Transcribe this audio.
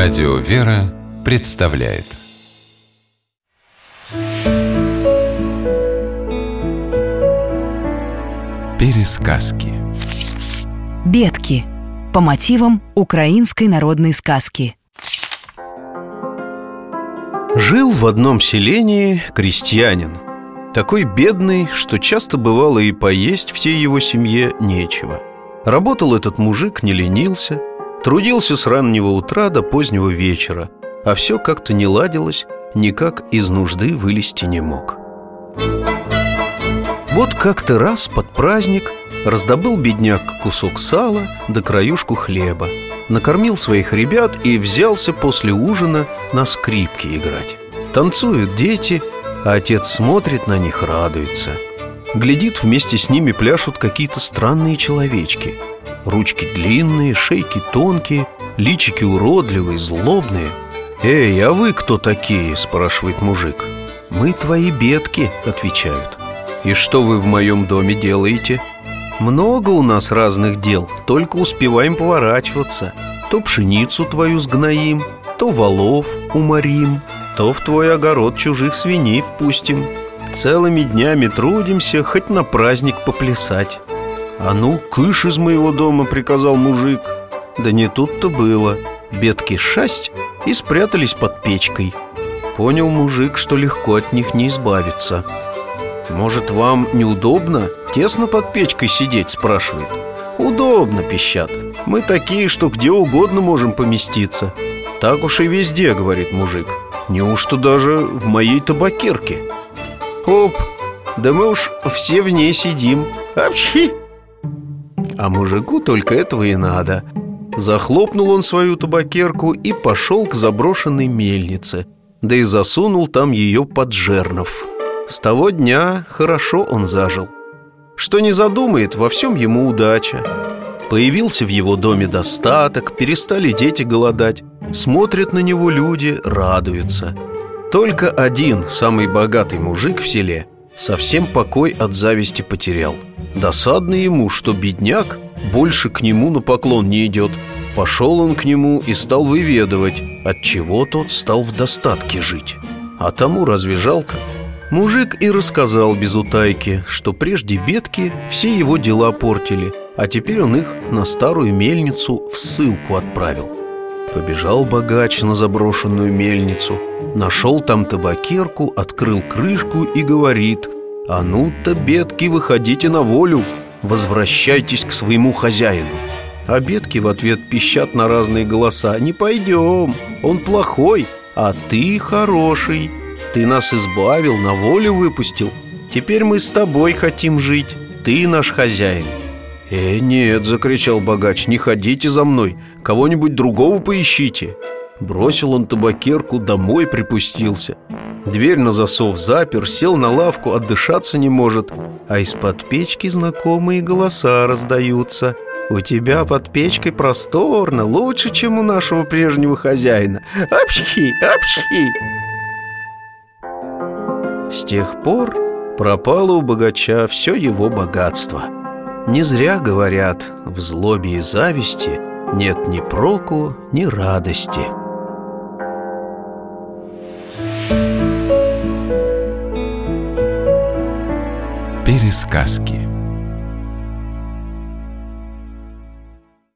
Радио «Вера» представляет. Пересказки. Бедки. По мотивам украинской народной сказки. Жил в одном селении крестьянин. Такой бедный, что часто бывало и поесть всей его семье нечего. Работал этот мужик, не ленился Трудился с раннего утра до позднего вечера А все как-то не ладилось, никак из нужды вылезти не мог. Вот как-то раз под праздник Раздобыл бедняк кусок сала да краюшку хлеба Накормил своих ребят и взялся после ужина на скрипке играть. Танцуют дети, а отец смотрит на них, радуется. Глядит, вместе с ними пляшут какие-то странные человечки Ручки длинные, шейки тонкие, личики уродливые, злобные. «Эй, а вы кто такие?» – спрашивает мужик. «Мы твои бедки», – отвечают. «И что вы в моем доме делаете?» Много у нас разных дел, только успеваем поворачиваться. То пшеницу твою сгноим, то валов уморим То в твой огород чужих свиней впустим. Целыми днями трудимся, хоть на праздник поплясать «А ну, кыш из моего дома!» — приказал мужик Да не тут-то было Бедки шасть и спрятались под печкой Понял мужик, что легко от них не избавиться «Может, вам неудобно?» Тесно под печкой сидеть, спрашивает Удобно, пищат Мы такие, что где угодно можем поместиться Так уж и везде, говорит мужик Неужто даже в моей табакерке? Оп, да мы уж все в ней сидим Апчхи! А мужику только этого и надо. Захлопнул он свою табакерку и пошел к заброшенной мельнице Да и засунул там ее под жернов. С того дня хорошо он зажил. Что не задумает, во всем ему удача. Появился в его доме достаток, перестали дети голодать Смотрят на него люди, радуются. Только один, самый богатый мужик в селе Совсем покой от зависти потерял Досадно ему, что бедняк больше к нему на поклон не идет Пошел он к нему и стал выведывать, от чего тот стал в достатке жить А тому разве жалко? Мужик и рассказал без утайки, что прежде бедки все его дела портили, а теперь он их на старую мельницу в ссылку отправил. Побежал богач на заброшенную мельницу, нашел там табакерку, открыл крышку и говорит «А ну-то, бедки, выходите на волю, возвращайтесь к своему хозяину». А бедки в ответ пищат на разные голоса «Не пойдем, он плохой, а ты хороший». Ты нас избавил, на волю выпустил Теперь мы с тобой хотим жить Ты наш хозяин «Э, нет!» – закричал богач «Не ходите за мной! Кого-нибудь другого поищите!» Бросил он табакерку, домой припустился Дверь на засов запер, сел на лавку, отдышаться не может А из-под печки знакомые голоса раздаются У тебя под печкой просторно, лучше, чем у нашего прежнего хозяина Апчхи, апчхи с тех пор пропало у богача все его богатство. Не зря говорят, в злобе и зависти нет ни проку, ни радости. Пересказки